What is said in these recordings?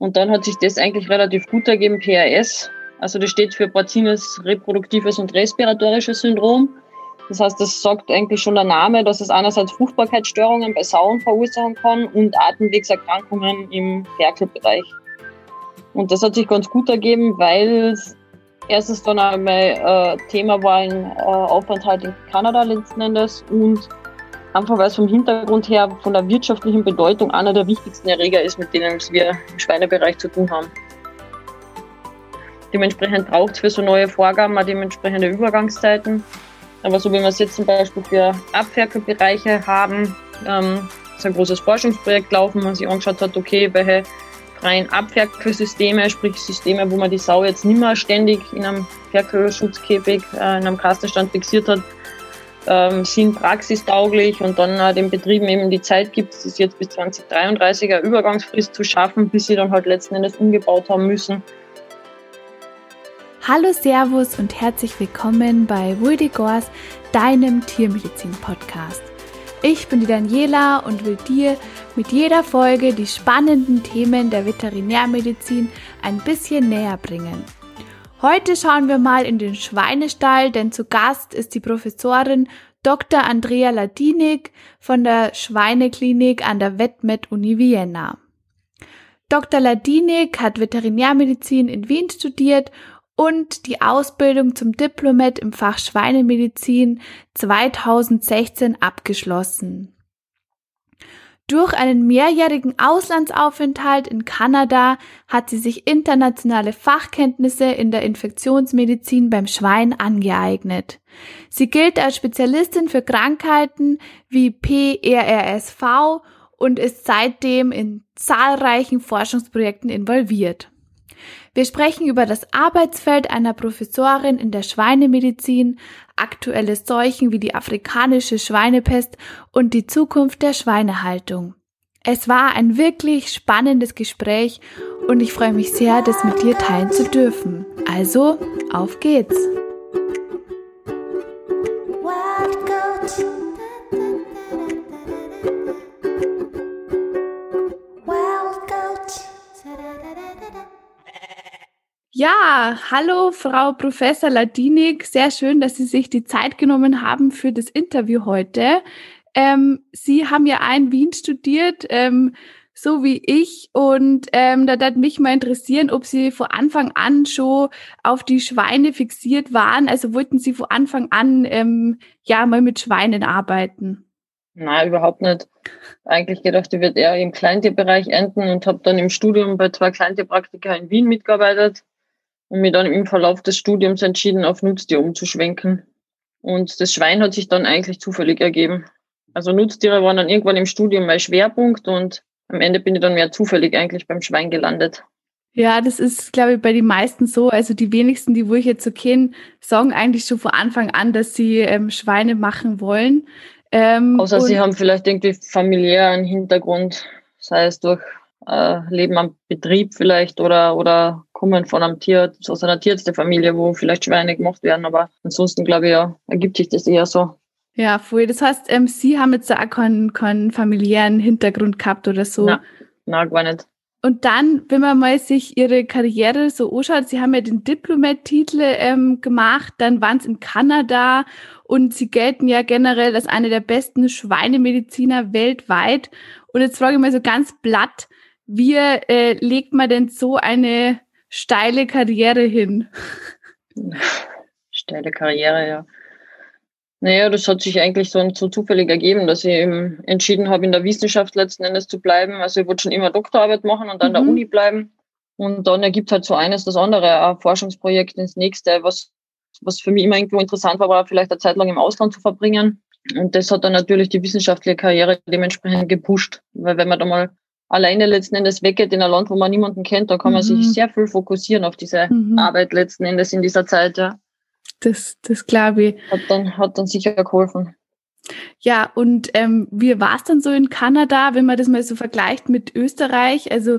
Und dann hat sich das eigentlich relativ gut ergeben, PRS. Also das steht für porcines reproduktives und respiratorisches Syndrom. Das heißt, das sagt eigentlich schon der Name, dass es einerseits Fruchtbarkeitsstörungen bei Sauen verursachen kann und Atemwegserkrankungen im Ferkelbereich. Und das hat sich ganz gut ergeben, weil erstens dann einmal äh, Thema war ein äh, Aufenthalt in Kanada letzten Endes und einfach weil es vom Hintergrund her von der wirtschaftlichen Bedeutung einer der wichtigsten Erreger ist, mit denen wir im Schweinebereich zu tun haben. Dementsprechend braucht es für so neue Vorgaben auch dementsprechende Übergangszeiten. Aber so wie wir es jetzt zum Beispiel für Abferkelbereiche haben, ähm, ist ein großes Forschungsprojekt laufen, man sich angeschaut hat, okay, welche freien Abferkelsysteme, sprich Systeme, wo man die Sau jetzt nicht mehr ständig in einem Ferkelschutzkäfig, äh, in einem Kastenstand fixiert hat, ähm, sind praxistauglich und dann äh, den Betrieben eben die Zeit gibt, es jetzt bis 2033 eine Übergangsfrist zu schaffen, bis sie dann halt letzten Endes umgebaut haben müssen Hallo, Servus und herzlich willkommen bei Wuldigors, deinem Tiermedizin-Podcast. Ich bin die Daniela und will dir mit jeder Folge die spannenden Themen der Veterinärmedizin ein bisschen näher bringen. Heute schauen wir mal in den Schweinestall, denn zu Gast ist die Professorin Dr. Andrea Ladinik von der Schweineklinik an der VetMed Uni Vienna. Dr. Ladinik hat Veterinärmedizin in Wien studiert und die Ausbildung zum Diplomat im Fach Schweinemedizin 2016 abgeschlossen. Durch einen mehrjährigen Auslandsaufenthalt in Kanada hat sie sich internationale Fachkenntnisse in der Infektionsmedizin beim Schwein angeeignet. Sie gilt als Spezialistin für Krankheiten wie PRRSV und ist seitdem in zahlreichen Forschungsprojekten involviert. Wir sprechen über das Arbeitsfeld einer Professorin in der Schweinemedizin, aktuelle Seuchen wie die afrikanische Schweinepest und die Zukunft der Schweinehaltung. Es war ein wirklich spannendes Gespräch und ich freue mich sehr, das mit dir teilen zu dürfen. Also, auf geht's! Ja, hallo Frau Professor Ladinik. Sehr schön, dass Sie sich die Zeit genommen haben für das Interview heute. Ähm, Sie haben ja ein Wien studiert, ähm, so wie ich. Und ähm, da würde mich mal interessieren, ob Sie von Anfang an schon auf die Schweine fixiert waren. Also wollten Sie von Anfang an ähm, ja mal mit Schweinen arbeiten? Nein, überhaupt nicht. Eigentlich gedacht, ich würde eher im Kleintierbereich enden und habe dann im Studium bei zwei Kleintierpraktika in Wien mitgearbeitet und mir dann im Verlauf des Studiums entschieden, auf Nutztier umzuschwenken. Und das Schwein hat sich dann eigentlich zufällig ergeben. Also Nutztiere waren dann irgendwann im Studium mein Schwerpunkt und am Ende bin ich dann mehr zufällig eigentlich beim Schwein gelandet. Ja, das ist, glaube ich, bei den meisten so. Also die wenigsten, die wo ich jetzt so kenne, sagen eigentlich schon von Anfang an, dass sie ähm, Schweine machen wollen. Ähm, Außer sie haben vielleicht irgendwie familiären Hintergrund, sei es durch äh, leben am Betrieb vielleicht oder, oder kommen von einem Tier, aus einer Tierärztefamilie, wo vielleicht Schweine gemacht werden. Aber ansonsten, glaube ich, ja, ergibt sich das eher so. Ja, voll. Das heißt, ähm, Sie haben jetzt auch keinen, keinen familiären Hintergrund gehabt oder so? Nein, nein gar nicht. Und dann, wenn man mal sich Ihre Karriere so anschaut, Sie haben ja den Diplomat-Titel ähm, gemacht, dann waren es in Kanada und Sie gelten ja generell als eine der besten Schweinemediziner weltweit. Und jetzt frage ich mal so ganz platt, wie äh, legt man denn so eine steile Karriere hin? Steile Karriere, ja. Naja, das hat sich eigentlich so, so zufällig ergeben, dass ich eben entschieden habe, in der Wissenschaft letzten Endes zu bleiben. Also ich wollte schon immer Doktorarbeit machen und an mhm. der Uni bleiben. Und dann ergibt halt so eines das andere, ein Forschungsprojekt ins nächste, was, was für mich immer irgendwo interessant war, war vielleicht eine Zeit lang im Ausland zu verbringen. Und das hat dann natürlich die wissenschaftliche Karriere dementsprechend gepusht. Weil wenn man da mal alleine letzten Endes weggeht in ein Land, wo man niemanden kennt, da kann man mhm. sich sehr viel fokussieren auf diese mhm. Arbeit letzten Endes in dieser Zeit, ja. Das, das glaube ich. Hat dann, hat dann sicher geholfen. Ja, und ähm, wie war es dann so in Kanada, wenn man das mal so vergleicht mit Österreich? Also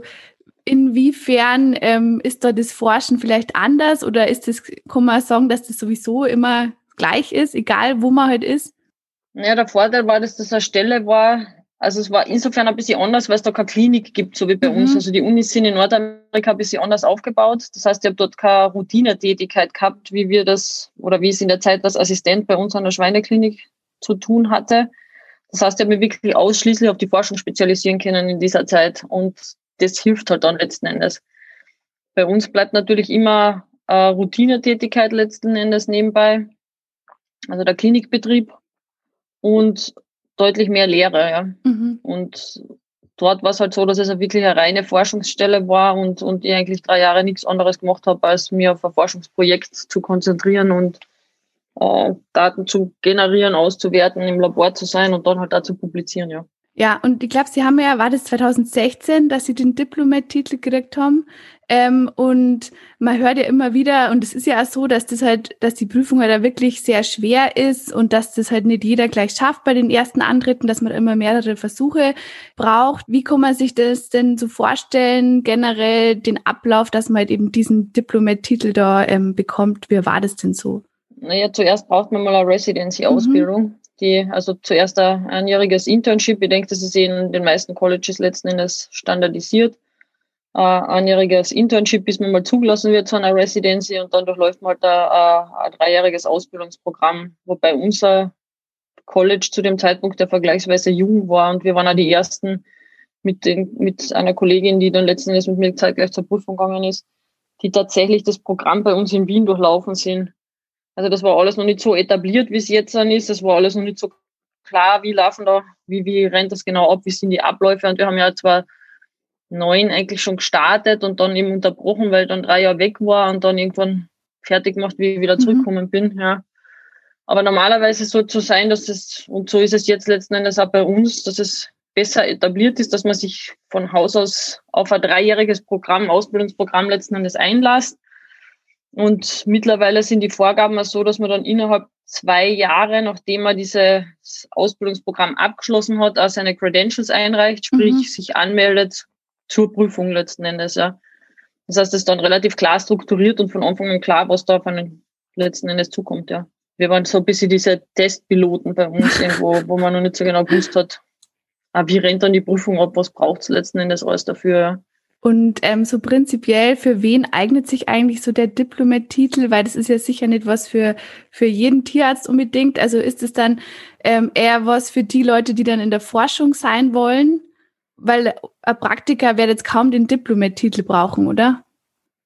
inwiefern ähm, ist da das Forschen vielleicht anders oder ist das, kann man sagen, dass das sowieso immer gleich ist, egal wo man halt ist? Ja, der Vorteil war, dass das eine Stelle war, Also es war insofern ein bisschen anders, weil es da keine Klinik gibt, so wie bei mhm. uns. Also die Unis sind in Nordamerika ein bisschen anders aufgebaut. Das heißt, ich habe dort keine Routinetätigkeit gehabt, wie wir das oder wie es in der Zeit als Assistent bei uns an der Schweineklinik zu tun hatte. Das heißt, ich habe mich wirklich ausschließlich auf die Forschung spezialisieren können in dieser Zeit und das hilft halt dann letzten Endes. Bei uns bleibt natürlich immer äh, Routinetätigkeit letzten Endes nebenbei, also der Klinikbetrieb und deutlich mehr Lehre. Ja. Mhm. Und dort war es halt so, dass es wirklich eine reine Forschungsstelle war und, und ich eigentlich drei Jahre nichts anderes gemacht habe, als mir auf ein Forschungsprojekt zu konzentrieren und äh, Daten zu generieren, auszuwerten, im Labor zu sein und dann halt da zu publizieren, ja. Ja, und ich glaube, Sie haben ja, war das 2016, dass Sie den Diplomat-Titel gekriegt haben. Ähm, und man hört ja immer wieder, und es ist ja auch so, dass das halt, dass die Prüfung halt wirklich sehr schwer ist und dass das halt nicht jeder gleich schafft bei den ersten Antritten, dass man immer mehrere Versuche braucht. Wie kann man sich das denn so vorstellen, generell den Ablauf, dass man halt eben diesen Diplomat-Titel da ähm, bekommt? Wie war das denn so? Naja, zuerst braucht man mal eine Residency-Ausbildung. Mhm. Die, also zuerst ein einjähriges Internship. Ich denke, das ist in den meisten Colleges letzten Endes standardisiert. Ein einjähriges Internship, bis man mal zugelassen wird zu einer Residency und dann durchläuft man halt ein, ein dreijähriges Ausbildungsprogramm, wobei unser College zu dem Zeitpunkt der vergleichsweise jung war und wir waren auch die ersten mit, den, mit einer Kollegin, die dann letzten Endes mit mir zeitgleich zur Prüfung gegangen ist, die tatsächlich das Programm bei uns in Wien durchlaufen sind. Also das war alles noch nicht so etabliert, wie es jetzt dann ist. Das war alles noch nicht so klar, wie laufen da, wie, wie rennt das genau ab, wie sind die Abläufe. Und wir haben ja zwar neun eigentlich schon gestartet und dann eben unterbrochen, weil dann drei Jahre weg war und dann irgendwann fertig gemacht, wie ich wieder mhm. zurückgekommen mhm. bin. Ja. Aber normalerweise so sein, dass es, und so ist es jetzt letzten Endes auch bei uns, dass es besser etabliert ist, dass man sich von Haus aus auf ein dreijähriges Programm, Ausbildungsprogramm letzten Endes einlässt und mittlerweile sind die Vorgaben so, dass man dann innerhalb zwei Jahre, nachdem man dieses Ausbildungsprogramm abgeschlossen hat, auch seine Credentials einreicht, sprich mhm. sich anmeldet zur Prüfung letzten Endes. Ja. Das heißt, es ist dann relativ klar strukturiert und von Anfang an klar, was da auf einen letzten Endes zukommt. Ja. Wir waren so ein bisschen diese Testpiloten bei uns, irgendwo, wo man noch nicht so genau gewusst hat, ah, wie rennt dann die Prüfung ab, was braucht es letzten Endes alles dafür. Ja. Und ähm, so prinzipiell, für wen eignet sich eigentlich so der Diplomat-Titel? Weil das ist ja sicher nicht was für, für jeden Tierarzt unbedingt. Also ist es dann ähm, eher was für die Leute, die dann in der Forschung sein wollen? Weil ein Praktiker wird jetzt kaum den Diplomat-Titel brauchen, oder?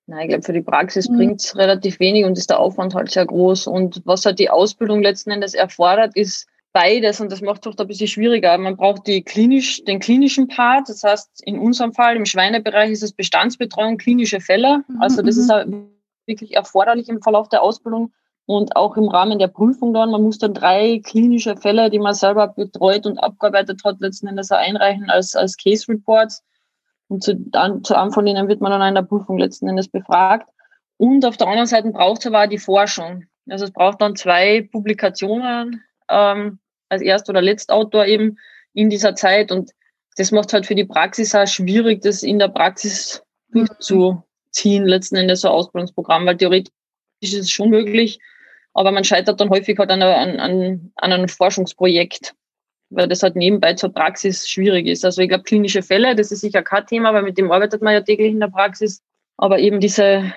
Nein, ich glaube, für die Praxis mhm. bringt es relativ wenig und ist der Aufwand halt sehr groß. Und was halt die Ausbildung letzten Endes erfordert, ist beides und das macht es auch ein bisschen schwieriger. Man braucht die klinisch, den klinischen Part, das heißt in unserem Fall im Schweinebereich ist es Bestandsbetreuung, klinische Fälle. Mhm, also das ist mhm. wirklich erforderlich im Verlauf der Ausbildung und auch im Rahmen der Prüfung dann. Man muss dann drei klinische Fälle, die man selber betreut und abgearbeitet hat, letzten Endes einreichen als, als Case Reports. Und zu, an, zu einem von denen wird man dann in der Prüfung letzten Endes befragt. Und auf der anderen Seite braucht es aber die Forschung. Also es braucht dann zwei Publikationen, ähm, als Erst- oder Letztautor eben in dieser Zeit. Und das macht halt für die Praxis auch schwierig, das in der Praxis durchzuziehen, letzten Endes so ein Ausbildungsprogramm, weil theoretisch ist es schon möglich, aber man scheitert dann häufig halt an, an, an, einem Forschungsprojekt, weil das halt nebenbei zur Praxis schwierig ist. Also ich glaube, klinische Fälle, das ist sicher kein Thema, weil mit dem arbeitet man ja täglich in der Praxis. Aber eben diese,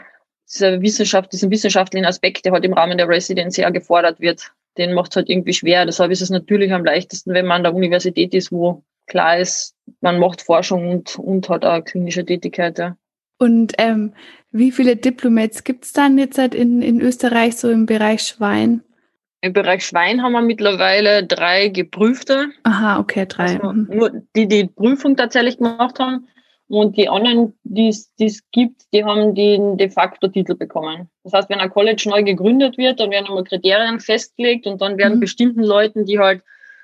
diese Wissenschaft, diesen wissenschaftlichen Aspekt, der halt im Rahmen der Residency ja gefordert wird, den macht es halt irgendwie schwer. Deshalb ist es natürlich am leichtesten, wenn man an der Universität ist, wo klar ist, man macht Forschung und, und hat auch klinische Tätigkeit. Ja. Und ähm, wie viele Diplomats gibt es dann jetzt halt in, in Österreich so im Bereich Schwein? Im Bereich Schwein haben wir mittlerweile drei Geprüfte. Aha, okay, drei. Also nur die die Prüfung tatsächlich gemacht haben. Und die anderen, die es gibt, die haben den de facto Titel bekommen. Das heißt, wenn ein College neu gegründet wird, dann werden immer Kriterien festgelegt und dann werden mhm. bestimmten Leuten, die halt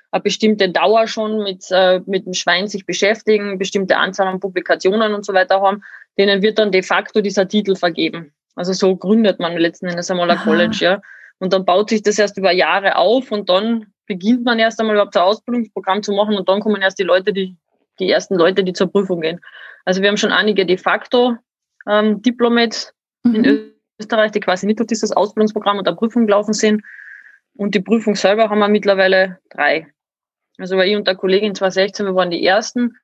eine bestimmte Dauer schon mit, äh, mit dem Schwein sich beschäftigen, bestimmte Anzahl an Publikationen und so weiter haben, denen wird dann de facto dieser Titel vergeben. Also so gründet man letzten Endes einmal ein College, ja. Und dann baut sich das erst über Jahre auf und dann beginnt man erst einmal überhaupt ein Ausbildungsprogramm zu machen und dann kommen erst die Leute, die, die ersten Leute, die zur Prüfung gehen. Also wir haben schon einige de facto ähm, Diplomats mhm. in Österreich, die quasi nicht durch dieses Ausbildungsprogramm und der Prüfung gelaufen sind. Und die Prüfung selber haben wir mittlerweile drei. Also weil ich und der Kollegin 2016, wir waren die Ersten.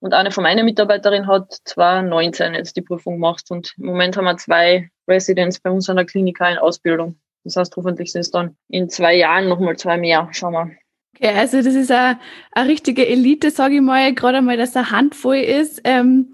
Und eine von meinen Mitarbeiterinnen hat 2019 jetzt die Prüfung gemacht. Und im Moment haben wir zwei Residents bei uns an der Klinik in Ausbildung. Das heißt, hoffentlich sind es dann in zwei Jahren nochmal zwei mehr. Schauen wir. Okay, also das ist eine, eine richtige Elite, sage ich mal, gerade einmal, dass eine Handvoll ist. Ähm,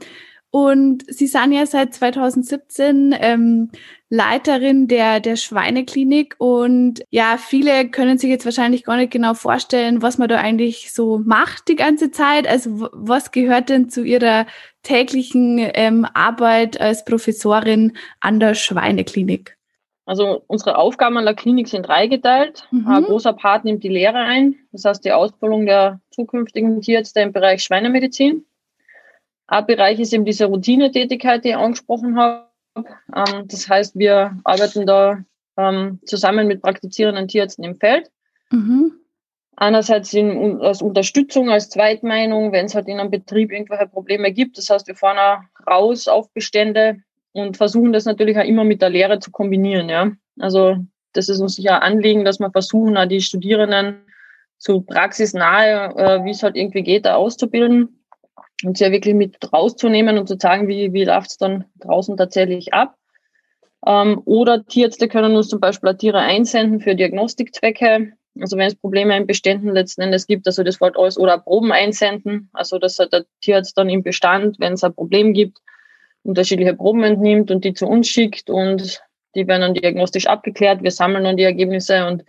und Sie sind ja seit 2017 ähm, Leiterin der, der Schweineklinik und ja, viele können sich jetzt wahrscheinlich gar nicht genau vorstellen, was man da eigentlich so macht die ganze Zeit. Also was gehört denn zu Ihrer täglichen ähm, Arbeit als Professorin an der Schweineklinik? Also unsere Aufgaben an der Klinik sind dreigeteilt. Mhm. Ein großer Part nimmt die Lehre ein, das heißt die Ausbildung der zukünftigen Tierärzte im Bereich Schweinemedizin. Ein Bereich ist eben diese Routinetätigkeit, die ich angesprochen habe. Ähm, das heißt, wir arbeiten da ähm, zusammen mit praktizierenden Tierärzten im Feld. Mhm. Einerseits in, als Unterstützung, als Zweitmeinung, wenn es halt in einem Betrieb irgendwelche Probleme gibt. Das heißt, wir fahren auch raus auf Bestände, und versuchen das natürlich auch immer mit der Lehre zu kombinieren. Ja. Also das ist uns sicher Anliegen, dass wir versuchen, auch die Studierenden so praxisnahe, äh, wie es halt irgendwie geht, da auszubilden und sie ja wirklich mit rauszunehmen und zu sagen, wie, wie läuft es dann draußen tatsächlich ab. Ähm, oder Tierärzte können uns zum Beispiel Tiere einsenden für Diagnostikzwecke. Also wenn es Probleme in Beständen letzten Endes gibt, also das wollt alles oder Proben einsenden, also dass halt der Tierarzt dann im Bestand, wenn es ein Problem gibt, unterschiedliche Proben entnimmt und die zu uns schickt und die werden dann diagnostisch abgeklärt. Wir sammeln dann die Ergebnisse und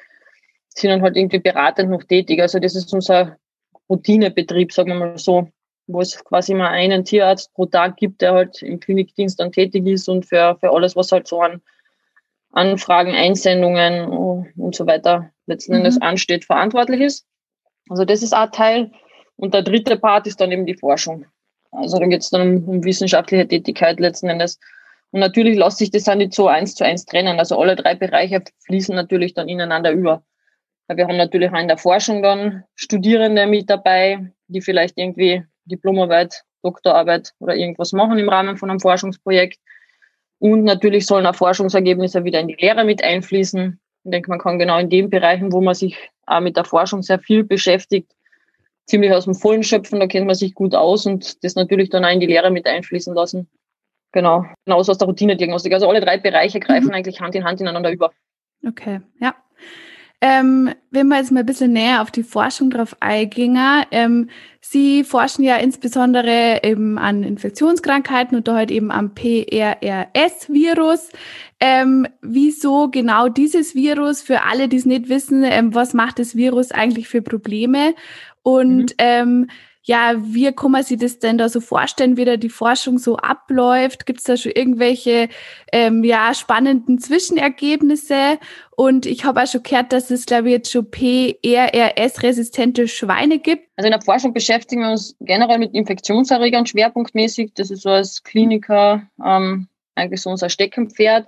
sind dann halt irgendwie beratend noch tätig. Also das ist unser Routinebetrieb, sagen wir mal so, wo es quasi immer einen Tierarzt pro Tag gibt, der halt im Klinikdienst dann tätig ist und für, für alles, was halt so an Anfragen, Einsendungen und so weiter letzten Endes mhm. ansteht, verantwortlich ist. Also das ist ein Teil. Und der dritte Part ist dann eben die Forschung. Also da geht es dann um, um, wissenschaftliche Tätigkeit letzten Endes. Und natürlich lässt sich das dann nicht so eins zu eins trennen. Also alle drei Bereiche fließen natürlich dann ineinander über. Wir haben natürlich auch in der Forschung dann Studierende mit dabei, die vielleicht irgendwie Diplomarbeit, Doktorarbeit oder irgendwas machen im Rahmen von einem Forschungsprojekt. Und natürlich sollen auch Forschungsergebnisse wieder in die Lehre mit einfließen. Ich denke, man kann genau in den Bereichen, wo man sich auch mit der Forschung sehr viel beschäftigt, ziemlich aus dem Vollen schöpfen, da kennt man sich gut aus und das natürlich dann auch in die Lehre mit einfließen lassen. Genau, genauso aus der Routinediagnostik. Also alle drei Bereiche greifen mhm. eigentlich Hand in Hand ineinander über. Okay, ja. Ähm, wenn wir jetzt mal ein bisschen näher auf die Forschung drauf eingehen, ähm, Sie forschen ja insbesondere eben an Infektionskrankheiten und da halt eben am PRRS-Virus. Ähm, wieso genau dieses Virus? Für alle, die es nicht wissen, ähm, was macht das Virus eigentlich für Probleme? Und mhm. Ja, wie kann man sich das denn da so vorstellen, wie da die Forschung so abläuft? Gibt es da schon irgendwelche ähm, ja, spannenden Zwischenergebnisse? Und ich habe auch schon gehört, dass es, glaube ich, jetzt schon PRRS-resistente Schweine gibt. Also in der Forschung beschäftigen wir uns generell mit Infektionserregern schwerpunktmäßig. Das ist so als Kliniker ähm, eigentlich so unser Steckenpferd.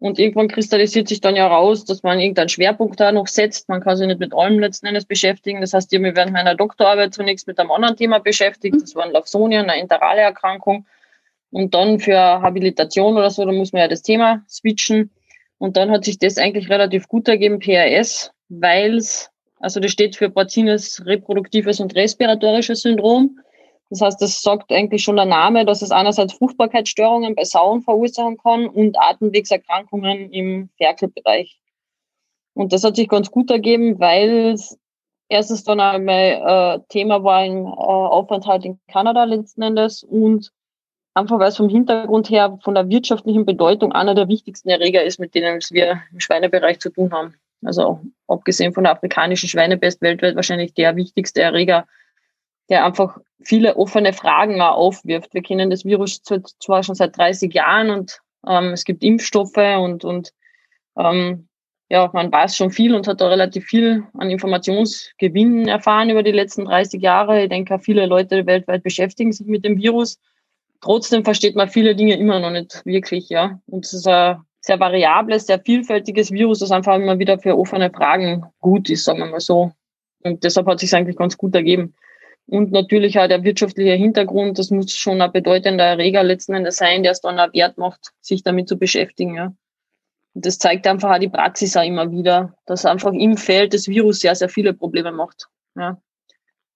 Und irgendwann kristallisiert sich dann ja raus, dass man irgendeinen Schwerpunkt da noch setzt. Man kann sich nicht mit allem letzten Endes beschäftigen. Das heißt, ich habe mich während meiner Doktorarbeit zunächst mit einem anderen Thema beschäftigt. Das war ein Lawsonien, eine interale Erkrankung. Und dann für Habilitation oder so, da muss man ja das Thema switchen. Und dann hat sich das eigentlich relativ gut ergeben, PRS, weil es, also das steht für porcines reproduktives und respiratorisches Syndrom. Das heißt, das sagt eigentlich schon der Name, dass es einerseits Fruchtbarkeitsstörungen bei Sauen verursachen kann und Atemwegserkrankungen im Ferkelbereich. Und das hat sich ganz gut ergeben, weil es erstens dann einmal äh, Thema war im äh, Aufenthalt in Kanada letzten Endes und einfach weil es vom Hintergrund her von der wirtschaftlichen Bedeutung einer der wichtigsten Erreger ist, mit denen wir im Schweinebereich zu tun haben. Also abgesehen von der afrikanischen Schweinepest weltweit wahrscheinlich der wichtigste Erreger der einfach viele offene Fragen aufwirft. Wir kennen das Virus zwar schon seit 30 Jahren und ähm, es gibt Impfstoffe und, und ähm, ja, man weiß schon viel und hat da relativ viel an Informationsgewinnen erfahren über die letzten 30 Jahre. Ich denke, viele Leute weltweit beschäftigen sich mit dem Virus. Trotzdem versteht man viele Dinge immer noch nicht wirklich, ja. Und es ist ein sehr variables, sehr vielfältiges Virus, das einfach immer wieder für offene Fragen gut ist, sagen wir mal so. Und deshalb hat sich eigentlich ganz gut ergeben. Und natürlich auch der wirtschaftliche Hintergrund, das muss schon ein bedeutender Erreger letzten Endes sein, der es dann auch wert macht, sich damit zu beschäftigen. Ja. Und das zeigt einfach auch die Praxis auch immer wieder, dass einfach im Feld das Virus sehr, sehr viele Probleme macht. Ja.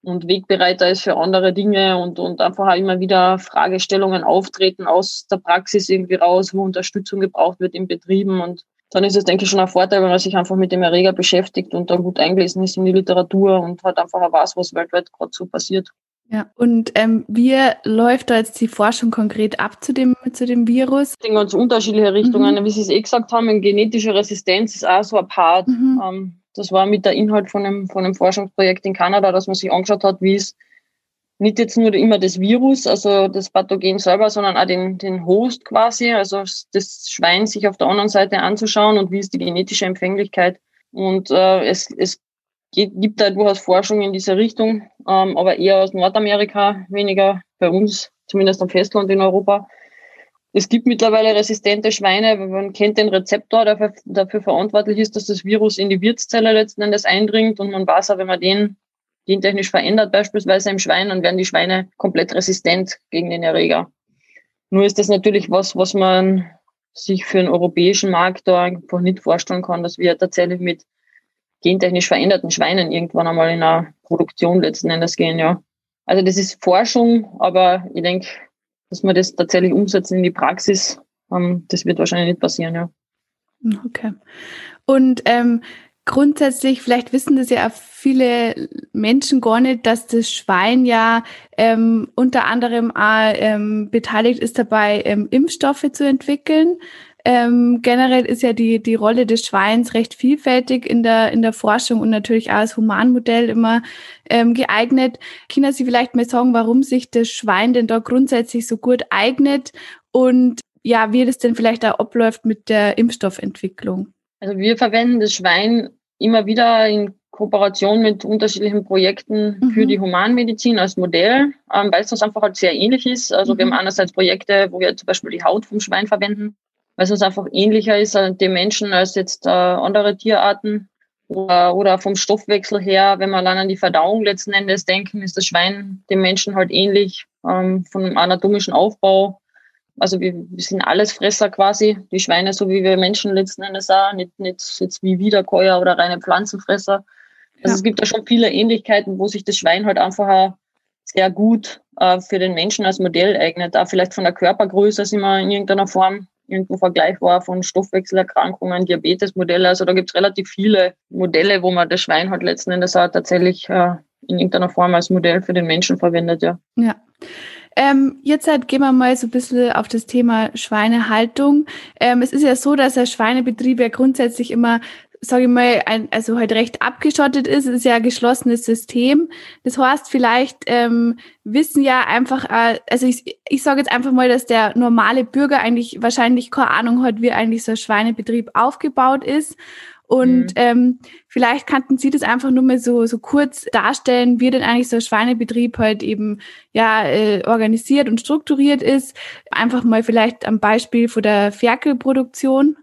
und Wegbereiter ist für andere Dinge und, und einfach auch immer wieder Fragestellungen auftreten aus der Praxis irgendwie raus, wo Unterstützung gebraucht wird in Betrieben und dann ist es, denke ich, schon ein Vorteil, wenn man sich einfach mit dem Erreger beschäftigt und da gut eingelesen ist in die Literatur und halt einfach auch weiß, was weltweit gerade so passiert. Ja, und ähm, wie läuft da jetzt die Forschung konkret ab zu dem, zu dem Virus? In ganz unterschiedliche Richtungen. Mhm. Wie Sie es eh gesagt haben, genetische Resistenz ist auch so ein Part. Mhm. Ähm, das war mit der Inhalt von einem, von einem Forschungsprojekt in Kanada, dass man sich angeschaut hat, wie es nicht jetzt nur immer das Virus, also das Pathogen selber, sondern auch den, den Host quasi, also das Schwein sich auf der anderen Seite anzuschauen und wie ist die genetische Empfänglichkeit. Und äh, es, es gibt da durchaus Forschung in diese Richtung, ähm, aber eher aus Nordamerika, weniger bei uns, zumindest am Festland in Europa. Es gibt mittlerweile resistente Schweine, man kennt den Rezeptor, der dafür verantwortlich ist, dass das Virus in die Wirtszelle letzten Endes eindringt und man weiß auch, wenn man den gentechnisch verändert, beispielsweise im Schwein, dann werden die Schweine komplett resistent gegen den Erreger. Nur ist das natürlich was, was man sich für den europäischen Markt da einfach nicht vorstellen kann, dass wir tatsächlich mit gentechnisch veränderten Schweinen irgendwann einmal in eine Produktion letzten Endes gehen, ja. Also das ist Forschung, aber ich denke, dass wir das tatsächlich umsetzen in die Praxis, ähm, das wird wahrscheinlich nicht passieren, ja. Okay. Und ähm, grundsätzlich, vielleicht wissen das ja auch viele Menschen gar nicht, dass das Schwein ja ähm, unter anderem auch ähm, beteiligt ist dabei, ähm, Impfstoffe zu entwickeln. Ähm, generell ist ja die, die Rolle des Schweins recht vielfältig in der, in der Forschung und natürlich auch als Humanmodell immer ähm, geeignet. Können Sie vielleicht mal sagen, warum sich das Schwein denn da grundsätzlich so gut eignet und ja, wie das denn vielleicht auch abläuft mit der Impfstoffentwicklung? Also wir verwenden das Schwein immer wieder in Kooperation mit unterschiedlichen Projekten mhm. für die Humanmedizin als Modell, ähm, weil es uns einfach halt sehr ähnlich ist. Also mhm. wir haben mhm. einerseits Projekte, wo wir zum Beispiel die Haut vom Schwein verwenden, weil es uns einfach ähnlicher ist an dem Menschen als jetzt äh, andere Tierarten. Oder, oder vom Stoffwechsel her, wenn wir dann an die Verdauung letzten Endes denken, ist das Schwein dem Menschen halt ähnlich ähm, vom anatomischen Aufbau also wir, wir sind Allesfresser quasi, die Schweine, so wie wir Menschen letzten Endes auch, nicht, nicht jetzt wie Wiederkäuer oder reine Pflanzenfresser. Also ja. es gibt da schon viele Ähnlichkeiten, wo sich das Schwein halt einfach sehr gut äh, für den Menschen als Modell eignet. Auch vielleicht von der Körpergröße sind wir in irgendeiner Form irgendwo vergleichbar von Stoffwechselerkrankungen, Diabetesmodelle. Also da gibt es relativ viele Modelle, wo man das Schwein halt letzten Endes auch tatsächlich äh, in irgendeiner Form als Modell für den Menschen verwendet, ja. Ja. Ähm, jetzt halt gehen wir mal so ein bisschen auf das Thema Schweinehaltung. Ähm, es ist ja so, dass der Schweinebetrieb ja grundsätzlich immer sage ich mal, ein, also halt recht abgeschottet ist. Es ist ja ein geschlossenes System. Das heißt, vielleicht ähm, wissen ja einfach, äh, also ich, ich sage jetzt einfach mal, dass der normale Bürger eigentlich wahrscheinlich keine Ahnung hat, wie eigentlich so ein Schweinebetrieb aufgebaut ist. Und mhm. ähm, vielleicht kannten Sie das einfach nur mal so, so kurz darstellen, wie denn eigentlich so ein Schweinebetrieb halt eben ja äh, organisiert und strukturiert ist. Einfach mal vielleicht am Beispiel von der Ferkelproduktion.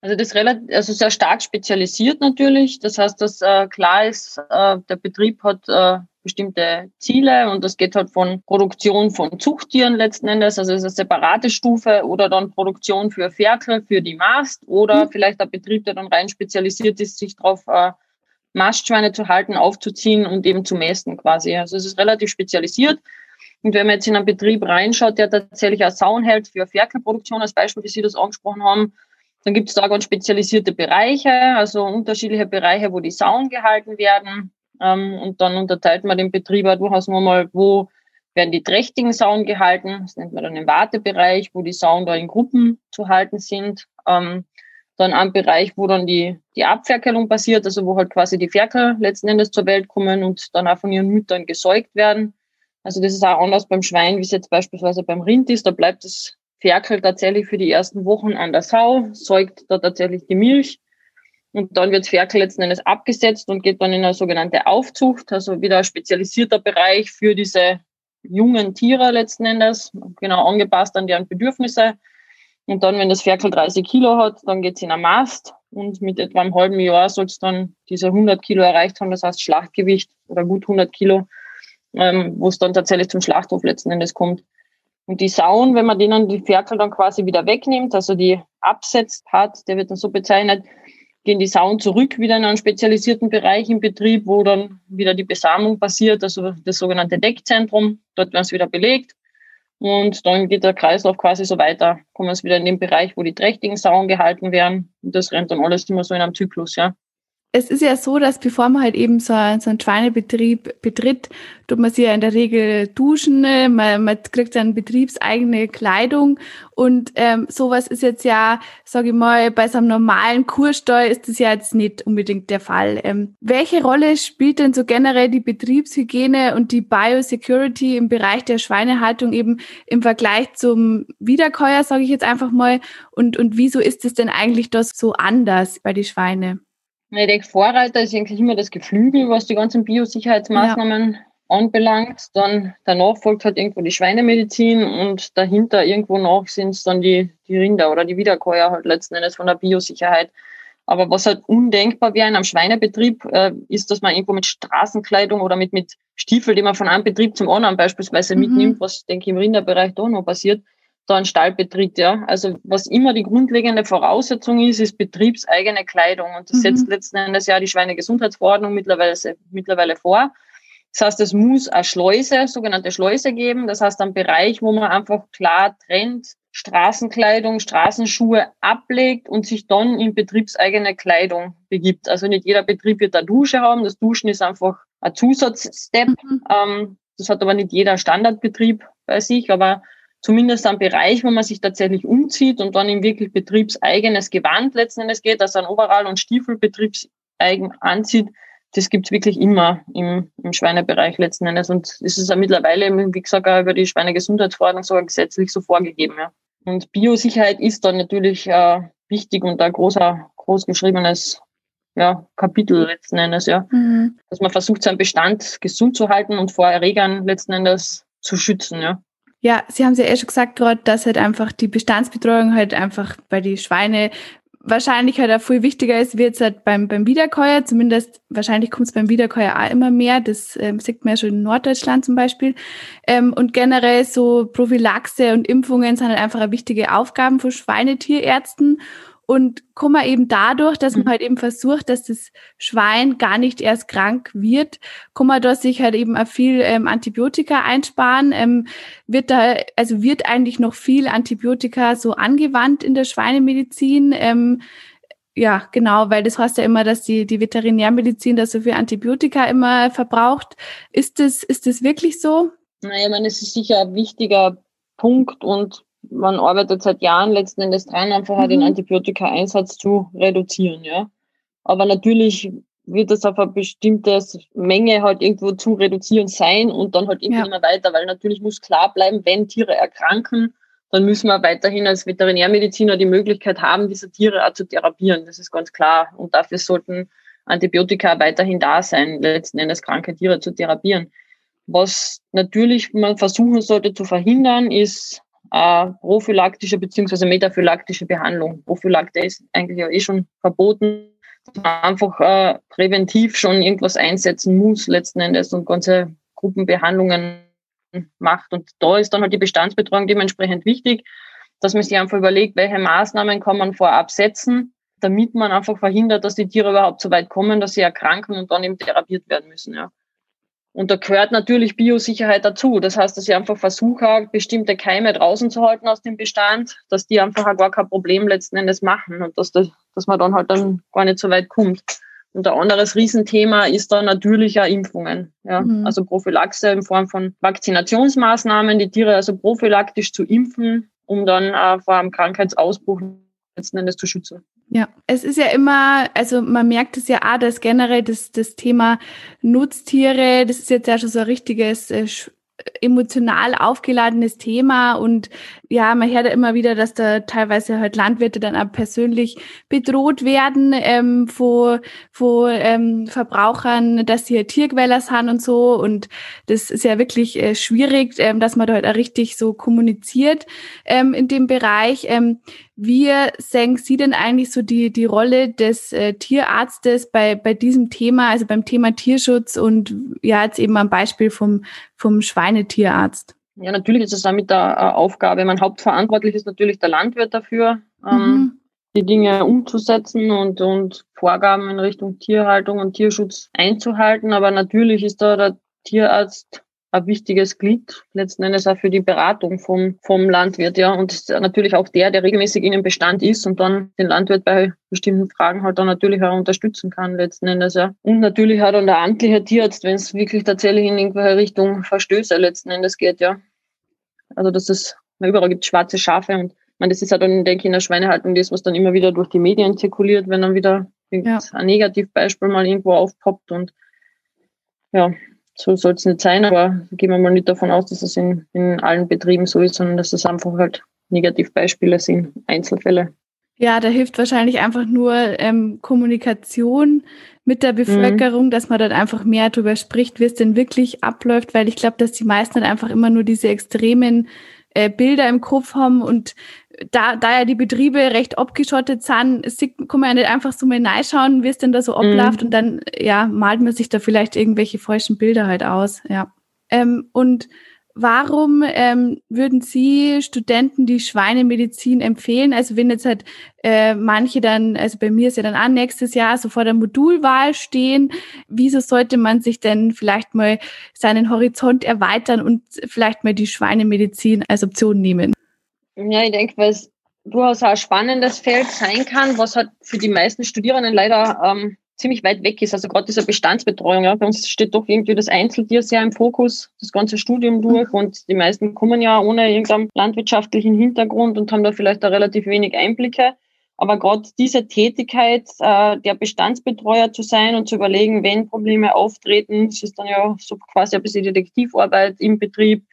Also das ist relativ, also sehr stark spezialisiert natürlich. Das heißt, dass äh, klar ist, äh, der Betrieb hat äh, bestimmte Ziele und das geht halt von Produktion von Zuchttieren letzten Endes, also es ist eine separate Stufe oder dann Produktion für Ferkel, für die Mast oder mhm. vielleicht ein Betrieb, der dann rein spezialisiert ist, sich darauf äh, Mastschweine zu halten, aufzuziehen und eben zu mästen quasi. Also es ist relativ spezialisiert. Und wenn man jetzt in einen Betrieb reinschaut, der tatsächlich auch Sauen hält für Ferkelproduktion, als Beispiel, wie Sie das angesprochen haben, dann gibt es da ganz spezialisierte Bereiche, also unterschiedliche Bereiche, wo die Sauen gehalten werden. Ähm, und dann unterteilt man den Betrieb auch durchaus nochmal, wo werden die trächtigen Sauen gehalten. Das nennt man dann den Wartebereich, wo die Sauen da in Gruppen zu halten sind. Ähm, dann ein Bereich, wo dann die, die Abferkelung passiert, also wo halt quasi die Ferkel letzten Endes zur Welt kommen und dann auch von ihren Müttern gesäugt werden. Also das ist auch anders beim Schwein, wie es jetzt beispielsweise beim Rind ist. Da bleibt das Ferkel tatsächlich für die ersten Wochen an der Sau, säugt da tatsächlich die Milch und dann wird Ferkel letzten Endes abgesetzt und geht dann in eine sogenannte Aufzucht, also wieder ein spezialisierter Bereich für diese jungen Tiere letzten Endes, genau angepasst an deren Bedürfnisse. Und dann, wenn das Ferkel 30 Kilo hat, dann geht es in ein Mast und mit etwa einem halben Jahr soll es dann diese 100 Kilo erreicht haben, das heißt Schlachtgewicht oder gut 100 Kilo, ähm, wo es dann tatsächlich zum Schlachthof letzten Endes kommt. Und die Sauen, wenn man denen die Ferkel dann quasi wieder wegnimmt, also die absetzt hat, der wird dann so bezeichnet, gehen die Sauen zurück wieder in einen spezialisierten Bereich im Betrieb, wo dann wieder die Besamung passiert, also das sogenannte Deckzentrum. Dort werden es wieder belegt. Und dann geht der Kreislauf quasi so weiter. Kommen wir wieder in den Bereich, wo die trächtigen Sauen gehalten werden. Und das rennt dann alles immer so in einem Zyklus, ja es ist ja so, dass bevor man halt eben so, so einen Schweinebetrieb betritt, tut man sich ja in der Regel duschen, ne? man, man kriegt dann betriebseigene Kleidung und ähm, sowas ist jetzt ja, sage ich mal, bei so einem normalen Kurstall ist das ja jetzt nicht unbedingt der Fall. Ähm, welche Rolle spielt denn so generell die Betriebshygiene und die Biosecurity im Bereich der Schweinehaltung eben im Vergleich zum Wiederkäuer, sage ich jetzt einfach mal, und, und wieso ist es denn eigentlich das so anders bei den Schweine? Ich denke, Vorreiter ist eigentlich immer das Geflügel, was die ganzen Biosicherheitsmaßnahmen ja. anbelangt. Dann danach folgt halt irgendwo die Schweinemedizin und dahinter irgendwo noch sind es dann die, die Rinder oder die Wiederkäuer halt letzten Endes von der Biosicherheit. Aber was halt undenkbar wäre in einem Schweinebetrieb, äh, ist, dass man irgendwo mit Straßenkleidung oder mit, mit Stiefel, die man von einem Betrieb zum anderen beispielsweise mhm. mitnimmt, was, denke ich, im Rinderbereich da noch passiert, da einen Stall betritt, ja. Also was immer die grundlegende Voraussetzung ist, ist betriebseigene Kleidung. Und das mhm. setzt letzten Endes ja die Schweinegesundheitsverordnung mittlerweile, mittlerweile vor. Das heißt, es muss eine Schleuse, sogenannte Schleuse geben. Das heißt, ein Bereich, wo man einfach klar trennt, Straßenkleidung, Straßenschuhe ablegt und sich dann in betriebseigene Kleidung begibt. Also nicht jeder Betrieb wird eine Dusche haben. Das Duschen ist einfach ein Zusatzstep. Mhm. Ähm, das hat aber nicht jeder Standardbetrieb bei sich. Aber zumindest am Bereich, wo man sich tatsächlich umzieht und dann in wirklich betriebseigenes Gewand letzten Endes geht, also ein Overall und Stiefel betriebseigen anzieht, das gibt's wirklich immer im, im Schweinebereich letzten Endes. Und es ist ja mittlerweile, wie gesagt, auch über die Schweinegesundheitsverordnung sogar gesetzlich so vorgegeben. Ja. Und Biosicherheit ist dann natürlich äh, wichtig und ein großer, großgeschriebenes ja, Kapitel letzten Endes, ja. Mhm. Dass man versucht, seinen Bestand gesund zu halten und vor Erregern letzten Endes zu schützen, ja. Ja, Sie haben es ja eh schon gesagt gerade, dass halt einfach die Bestandsbetreuung halt einfach bei die Schweine wahrscheinlich halt auch viel wichtiger ist, wie jetzt halt beim, beim Wiederkäuer. Zumindest wahrscheinlich kommt es beim Wiederkäuer auch immer mehr. Das ähm, sieht man ja schon in Norddeutschland zum Beispiel. Ähm, und generell so Prophylaxe und Impfungen sind halt einfach eine wichtige Aufgaben von Schweinetierärzten. Und kommen eben dadurch, dass man mhm. halt eben versucht, dass das Schwein gar nicht erst krank wird, kann man da sich halt eben auch viel ähm, Antibiotika einsparen. Ähm, wird da, also wird eigentlich noch viel Antibiotika so angewandt in der Schweinemedizin. Ähm, ja, genau, weil das heißt ja immer, dass die, die Veterinärmedizin da so viel Antibiotika immer verbraucht. Ist das, ist das wirklich so? Naja, ich meine, es ist sicher ein wichtiger Punkt und man arbeitet seit Jahren letzten Endes dran, einfach halt den mhm. Antibiotika-Einsatz zu reduzieren, ja. Aber natürlich wird das auf eine bestimmte Menge halt irgendwo zu reduzieren sein und dann halt irgendwie ja. immer weiter, weil natürlich muss klar bleiben, wenn Tiere erkranken, dann müssen wir weiterhin als Veterinärmediziner die Möglichkeit haben, diese Tiere auch zu therapieren. Das ist ganz klar. Und dafür sollten Antibiotika weiterhin da sein, letzten Endes kranke Tiere zu therapieren. Was natürlich man versuchen sollte zu verhindern, ist äh, prophylaktische bzw. metaphylaktische Behandlung. Prophylakte ist eigentlich ja eh schon verboten, dass man einfach äh, präventiv schon irgendwas einsetzen muss letzten Endes und ganze Gruppenbehandlungen macht. Und da ist dann halt die Bestandsbetreuung dementsprechend wichtig, dass man sich einfach überlegt, welche Maßnahmen kann man vorab setzen, damit man einfach verhindert, dass die Tiere überhaupt so weit kommen, dass sie erkranken und dann eben therapiert werden müssen. Ja. Und da gehört natürlich Biosicherheit dazu. Das heißt, dass ich einfach versuche, bestimmte Keime draußen zu halten aus dem Bestand, dass die einfach auch gar kein Problem letzten Endes machen und dass, das, dass man dann halt dann gar nicht so weit kommt. Und ein anderes Riesenthema ist dann natürlich auch Impfungen. Ja? Mhm. Also Prophylaxe in Form von Vakzinationsmaßnahmen, die Tiere also prophylaktisch zu impfen, um dann äh, vor einem Krankheitsausbruch letzten Endes zu schützen. Ja, es ist ja immer, also man merkt es ja auch, dass generell das, das Thema Nutztiere, das ist jetzt ja schon so ein richtiges äh, emotional aufgeladenes Thema und ja, man hört ja immer wieder, dass da teilweise halt Landwirte dann auch persönlich bedroht werden ähm, vor, vor ähm, Verbrauchern, dass sie halt Tierquäler sind und so und das ist ja wirklich äh, schwierig, ähm, dass man da halt auch richtig so kommuniziert ähm, in dem Bereich. Ähm, wie sehen Sie denn eigentlich so die, die Rolle des äh, Tierarztes bei, bei diesem Thema, also beim Thema Tierschutz und ja, jetzt eben am Beispiel vom, vom Schweinetierarzt? Ja, natürlich ist es damit der äh, Aufgabe. Mein Hauptverantwortlich ist natürlich der Landwirt dafür. Ähm, mhm. die Dinge umzusetzen und, und Vorgaben in Richtung Tierhaltung und Tierschutz einzuhalten. Aber natürlich ist da der Tierarzt ein wichtiges Glied, letzten Endes auch für die Beratung vom, vom Landwirt, ja. Und natürlich auch der, der regelmäßig in dem Bestand ist und dann den Landwirt bei bestimmten Fragen halt dann natürlich auch unterstützen kann, letzten Endes, ja. Und natürlich auch dann der amtliche Tierarzt, wenn es wirklich tatsächlich in irgendwelche Richtung Verstöße letzten Endes geht, ja. Also, das ist, überall gibt schwarze Schafe und ich meine, das ist halt dann, denke ich, in der Schweinehaltung das, was dann immer wieder durch die Medien zirkuliert, wenn dann wieder ja. ein Negativbeispiel mal irgendwo aufpoppt und ja, so soll es nicht sein, aber gehen wir mal nicht davon aus, dass es in, in allen Betrieben so ist, sondern dass es einfach halt Negativbeispiele sind, Einzelfälle. Ja, da hilft wahrscheinlich einfach nur ähm, Kommunikation mit der Bevölkerung, mhm. dass man dort einfach mehr darüber spricht, wie es denn wirklich abläuft, weil ich glaube, dass die meisten dann einfach immer nur diese extremen äh, Bilder im Kopf haben und da, da ja die Betriebe recht abgeschottet sind, kann man ja nicht einfach so mal reinschauen, wie es denn da so abläuft mhm. und dann ja, malt man sich da vielleicht irgendwelche falschen Bilder halt aus. Ja. Ähm, und warum ähm, würden Sie Studenten die Schweinemedizin empfehlen? Also wenn jetzt halt äh, manche dann, also bei mir ist ja dann auch nächstes Jahr so vor der Modulwahl stehen, wieso sollte man sich denn vielleicht mal seinen Horizont erweitern und vielleicht mal die Schweinemedizin als Option nehmen? Ja, ich denke, weil es durchaus ein spannendes Feld sein kann, was halt für die meisten Studierenden leider ähm, ziemlich weit weg ist. Also gerade diese Bestandsbetreuung. Ja. Bei uns steht doch irgendwie das Einzeltier sehr im Fokus, das ganze Studium durch. Und die meisten kommen ja ohne irgendeinen landwirtschaftlichen Hintergrund und haben da vielleicht auch relativ wenig Einblicke. Aber gerade diese Tätigkeit, äh, der Bestandsbetreuer zu sein und zu überlegen, wenn Probleme auftreten, das ist dann ja so quasi ein bisschen Detektivarbeit im Betrieb,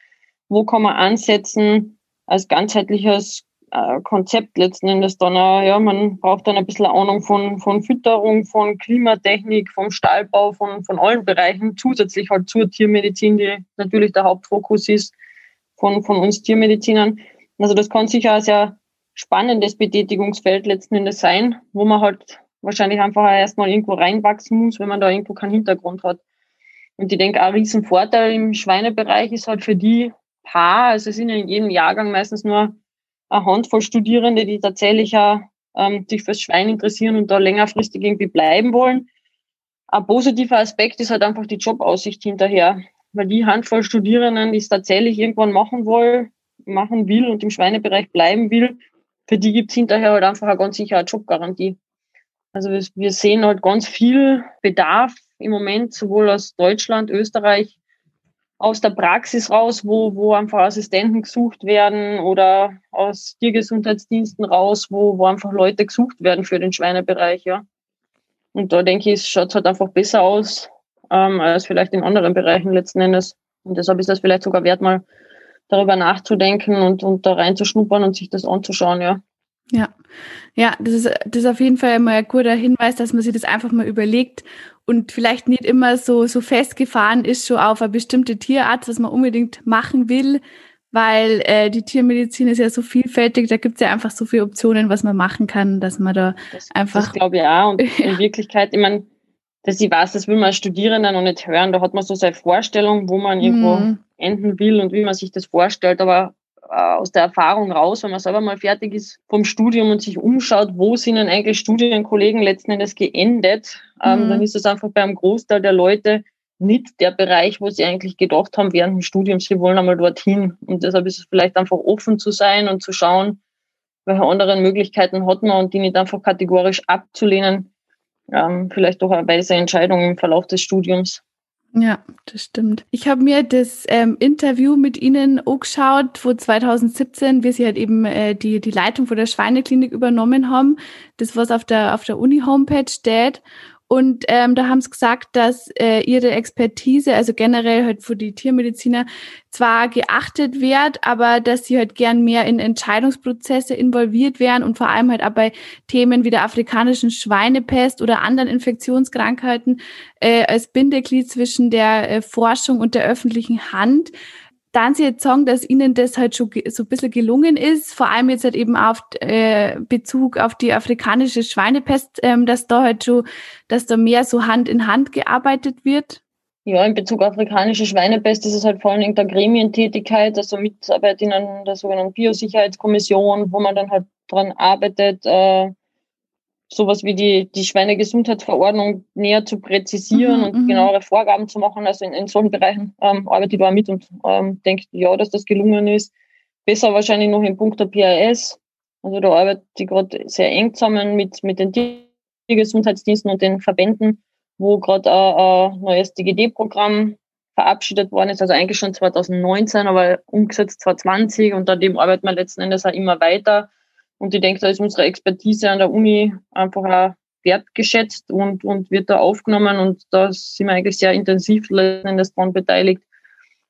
wo kann man ansetzen, als ganzheitliches äh, Konzept letzten Endes dann, äh, ja, man braucht dann ein bisschen Ahnung von, von Fütterung, von Klimatechnik, vom Stallbau, von, von allen Bereichen, zusätzlich halt zur Tiermedizin, die natürlich der Hauptfokus ist von, von uns Tiermedizinern. Also das kann sicher ein sehr spannendes Betätigungsfeld letzten Endes sein, wo man halt wahrscheinlich einfach erstmal irgendwo reinwachsen muss, wenn man da irgendwo keinen Hintergrund hat. Und ich denke, ein Riesenvorteil im Schweinebereich ist halt für die Paar, also es sind in jedem Jahrgang meistens nur eine Handvoll Studierende, die tatsächlich auch, ähm, sich fürs Schwein interessieren und da längerfristig irgendwie bleiben wollen. Ein positiver Aspekt ist halt einfach die Jobaussicht hinterher, weil die Handvoll Studierenden, die es tatsächlich irgendwann machen wollen, machen will und im Schweinebereich bleiben will, für die gibt es hinterher halt einfach eine ganz sichere Jobgarantie. Also wir sehen halt ganz viel Bedarf im Moment, sowohl aus Deutschland, Österreich, aus der Praxis raus, wo, wo einfach Assistenten gesucht werden oder aus Tiergesundheitsdiensten raus, wo, wo einfach Leute gesucht werden für den Schweinebereich, ja. Und da denke ich, schaut es halt einfach besser aus ähm, als vielleicht in anderen Bereichen letzten Endes. Und deshalb ist das vielleicht sogar wert, mal darüber nachzudenken und, und da reinzuschnuppern und sich das anzuschauen, ja. Ja, ja, das ist, das ist auf jeden Fall mal ein guter Hinweis, dass man sich das einfach mal überlegt und vielleicht nicht immer so, so festgefahren ist schon auf eine bestimmte Tierart, was man unbedingt machen will, weil äh, die Tiermedizin ist ja so vielfältig, da gibt es ja einfach so viele Optionen, was man machen kann, dass man da das, einfach. Das glaube ich auch. Und in Wirklichkeit, ich meine, dass ich weiß, das will man als Studierender noch nicht hören. Da hat man so seine Vorstellung, wo man irgendwo mm. enden will und wie man sich das vorstellt. Aber aus der Erfahrung raus, wenn man selber mal fertig ist vom Studium und sich umschaut, wo sind denn eigentlich Studienkollegen letzten Endes geendet, ähm, mhm. dann ist es einfach bei einem Großteil der Leute nicht der Bereich, wo sie eigentlich gedacht haben während dem Studium, sie wollen einmal dorthin. Und deshalb ist es vielleicht einfach offen zu sein und zu schauen, welche anderen Möglichkeiten hat man und die nicht einfach kategorisch abzulehnen. Ähm, vielleicht doch eine weise Entscheidung im Verlauf des Studiums. Ja, das stimmt. Ich habe mir das ähm, Interview mit Ihnen angeschaut, wo 2017 wie Sie halt eben äh, die, die Leitung von der Schweineklinik übernommen haben. Das, was auf der, auf der Uni-Homepage steht. Und ähm, da haben sie gesagt, dass äh, ihre Expertise, also generell halt für die Tiermediziner, zwar geachtet wird, aber dass sie halt gern mehr in Entscheidungsprozesse involviert wären und vor allem halt auch bei Themen wie der afrikanischen Schweinepest oder anderen Infektionskrankheiten äh, als Bindeglied zwischen der äh, Forschung und der öffentlichen Hand dann Sie jetzt sagen, dass Ihnen das halt schon so ein bisschen gelungen ist, vor allem jetzt halt eben auf äh, Bezug auf die afrikanische Schweinepest, ähm, dass da halt schon, dass da mehr so Hand in Hand gearbeitet wird? Ja, in Bezug auf afrikanische Schweinepest ist es halt vor allem in der Gremientätigkeit, also Mitarbeit in der sogenannten Biosicherheitskommission, wo man dann halt dran arbeitet, äh, sowas wie die, die Schweinegesundheitsverordnung näher zu präzisieren mhm, und mhm. genauere Vorgaben zu machen. Also in, in solchen Bereichen ähm, arbeite ich da mit und ähm, denke, ja, dass das gelungen ist. Besser wahrscheinlich noch im Punkt der PAS. Also da arbeite ich gerade sehr eng zusammen mit, mit den Tiergesundheitsdiensten und den Verbänden, wo gerade ein, ein neues DGD-Programm verabschiedet worden ist, also eigentlich schon 2019, aber umgesetzt 2020 und an dem arbeiten wir letzten Endes auch immer weiter. Und ich denke, da ist unsere Expertise an der Uni einfach auch wertgeschätzt und, und wird da aufgenommen und da sind wir eigentlich sehr intensiv dran beteiligt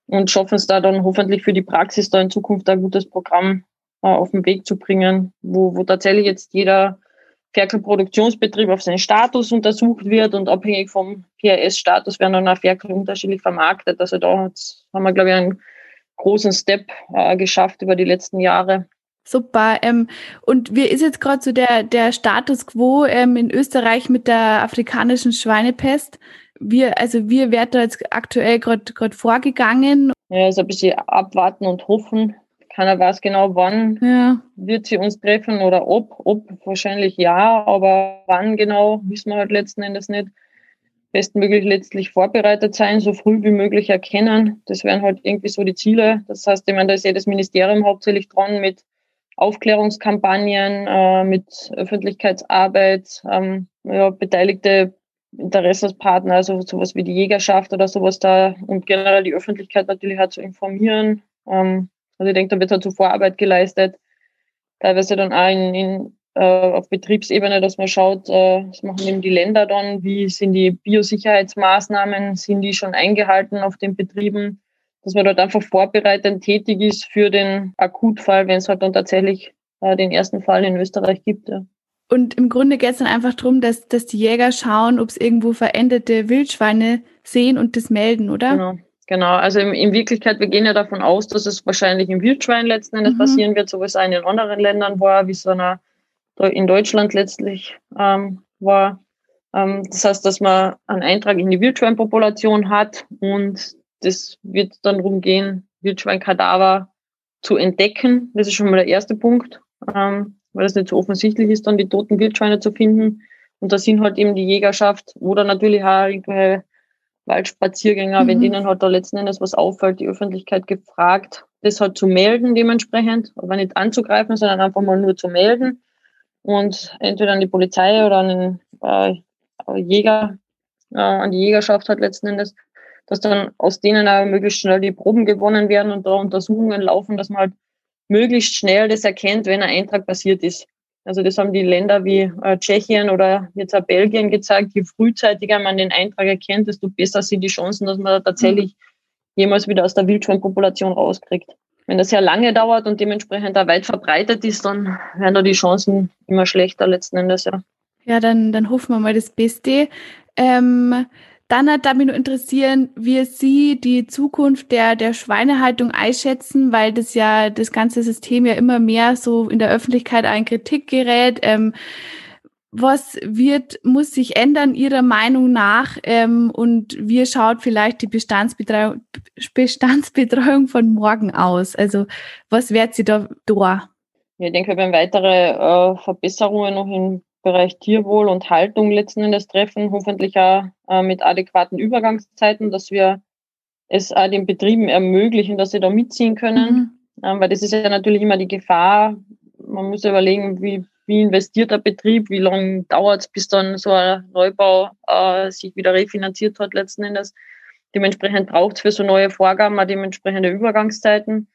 und schaffen es da dann hoffentlich für die Praxis da in Zukunft ein gutes Programm äh, auf den Weg zu bringen, wo, wo tatsächlich jetzt jeder Ferkelproduktionsbetrieb auf seinen Status untersucht wird und abhängig vom PRS-Status werden dann auch Ferkel unterschiedlich vermarktet. Also da haben wir, glaube ich, einen großen Step äh, geschafft über die letzten Jahre. Super. Ähm, und wie ist jetzt gerade so der, der Status quo ähm, in Österreich mit der afrikanischen Schweinepest? Wir, also wir werden da jetzt aktuell gerade vorgegangen. Ja, also ein bisschen abwarten und hoffen keiner weiß genau, wann ja. wird sie uns treffen oder ob. Ob wahrscheinlich ja, aber wann genau, wissen wir halt letzten Endes nicht. Bestmöglich letztlich vorbereitet sein, so früh wie möglich erkennen. Das wären halt irgendwie so die Ziele. Das heißt, ich meine, da ist jedes Ministerium hauptsächlich dran mit Aufklärungskampagnen, äh, mit Öffentlichkeitsarbeit, ähm, ja, beteiligte Interessenspartner, also sowas wie die Jägerschaft oder sowas da und generell die Öffentlichkeit natürlich halt zu informieren. Ähm, also ich denke, da wird halt so Vorarbeit geleistet. Teilweise dann auch in, in, äh, auf Betriebsebene, dass man schaut, äh, das machen eben die Länder dann, wie sind die Biosicherheitsmaßnahmen, sind die schon eingehalten auf den Betrieben, dass man dort einfach vorbereitend tätig ist für den Akutfall, wenn es halt dann tatsächlich äh, den ersten Fall in Österreich gibt. Ja. Und im Grunde geht es dann einfach darum, dass, dass die Jäger schauen, ob es irgendwo veränderte Wildschweine sehen und das melden, oder? Genau. Genau, also in, in, Wirklichkeit, wir gehen ja davon aus, dass es wahrscheinlich im Wildschwein letzten Endes mhm. passieren wird, so wie es in anderen Ländern war, wie es in Deutschland letztlich ähm, war. Ähm, das heißt, dass man einen Eintrag in die Wildschweinpopulation hat und das wird dann darum gehen, Wildschweinkadaver zu entdecken. Das ist schon mal der erste Punkt, ähm, weil es nicht so offensichtlich ist, dann die toten Wildschweine zu finden. Und da sind halt eben die Jägerschaft oder natürlich auch irgendwelche Waldspaziergänger, mhm. wenn denen halt da letzten Endes was auffällt, die Öffentlichkeit gefragt, das halt zu melden dementsprechend, aber nicht anzugreifen, sondern einfach mal nur zu melden und entweder an die Polizei oder an den äh, Jäger, äh, an die Jägerschaft halt letzten Endes, dass dann aus denen auch möglichst schnell die Proben gewonnen werden und da Untersuchungen laufen, dass man halt möglichst schnell das erkennt, wenn ein Eintrag passiert ist. Also das haben die Länder wie äh, Tschechien oder jetzt auch Belgien gezeigt, je frühzeitiger man den Eintrag erkennt, desto besser sind die Chancen, dass man da tatsächlich jemals wieder aus der Wildschweinpopulation rauskriegt. Wenn das sehr lange dauert und dementsprechend da weit verbreitet ist, dann werden da die Chancen immer schlechter letzten Endes, ja. Ja, dann, dann hoffen wir mal das Beste. Ähm, dann hat mich nur interessieren, wie Sie die Zukunft der, der Schweinehaltung einschätzen, weil das ja das ganze System ja immer mehr so in der Öffentlichkeit ein Kritik gerät. Ähm, was wird, muss sich ändern Ihrer Meinung nach? Ähm, und wie schaut vielleicht die Bestandsbetreuung, Bestandsbetreuung von morgen aus? Also was wird Sie da da? Ich denke, wir werden weitere äh, Verbesserungen noch in Bereich Tierwohl und Haltung letzten Endes treffen, hoffentlich auch äh, mit adäquaten Übergangszeiten, dass wir es auch den Betrieben ermöglichen, dass sie da mitziehen können. Mhm. Ähm, weil das ist ja natürlich immer die Gefahr. Man muss überlegen, wie, wie investiert der Betrieb, wie lange dauert es, bis dann so ein Neubau äh, sich wieder refinanziert hat letzten Endes. Dementsprechend braucht es für so neue Vorgaben auch dementsprechende Übergangszeiten.